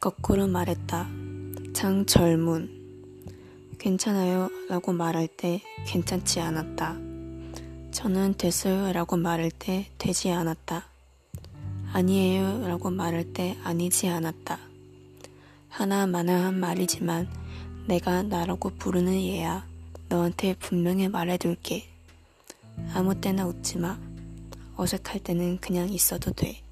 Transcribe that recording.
거꾸로 말했다. 장절문. 괜찮아요 라고 말할 때 괜찮지 않았다. 저는 됐어요 라고 말할 때 되지 않았다. 아니에요 라고 말할 때 아니지 않았다. 하나마나한 말이지만 내가 나라고 부르는 얘야. 너한테 분명히 말해둘게. 아무 때나 웃지 마. 어색할 때는 그냥 있어도 돼.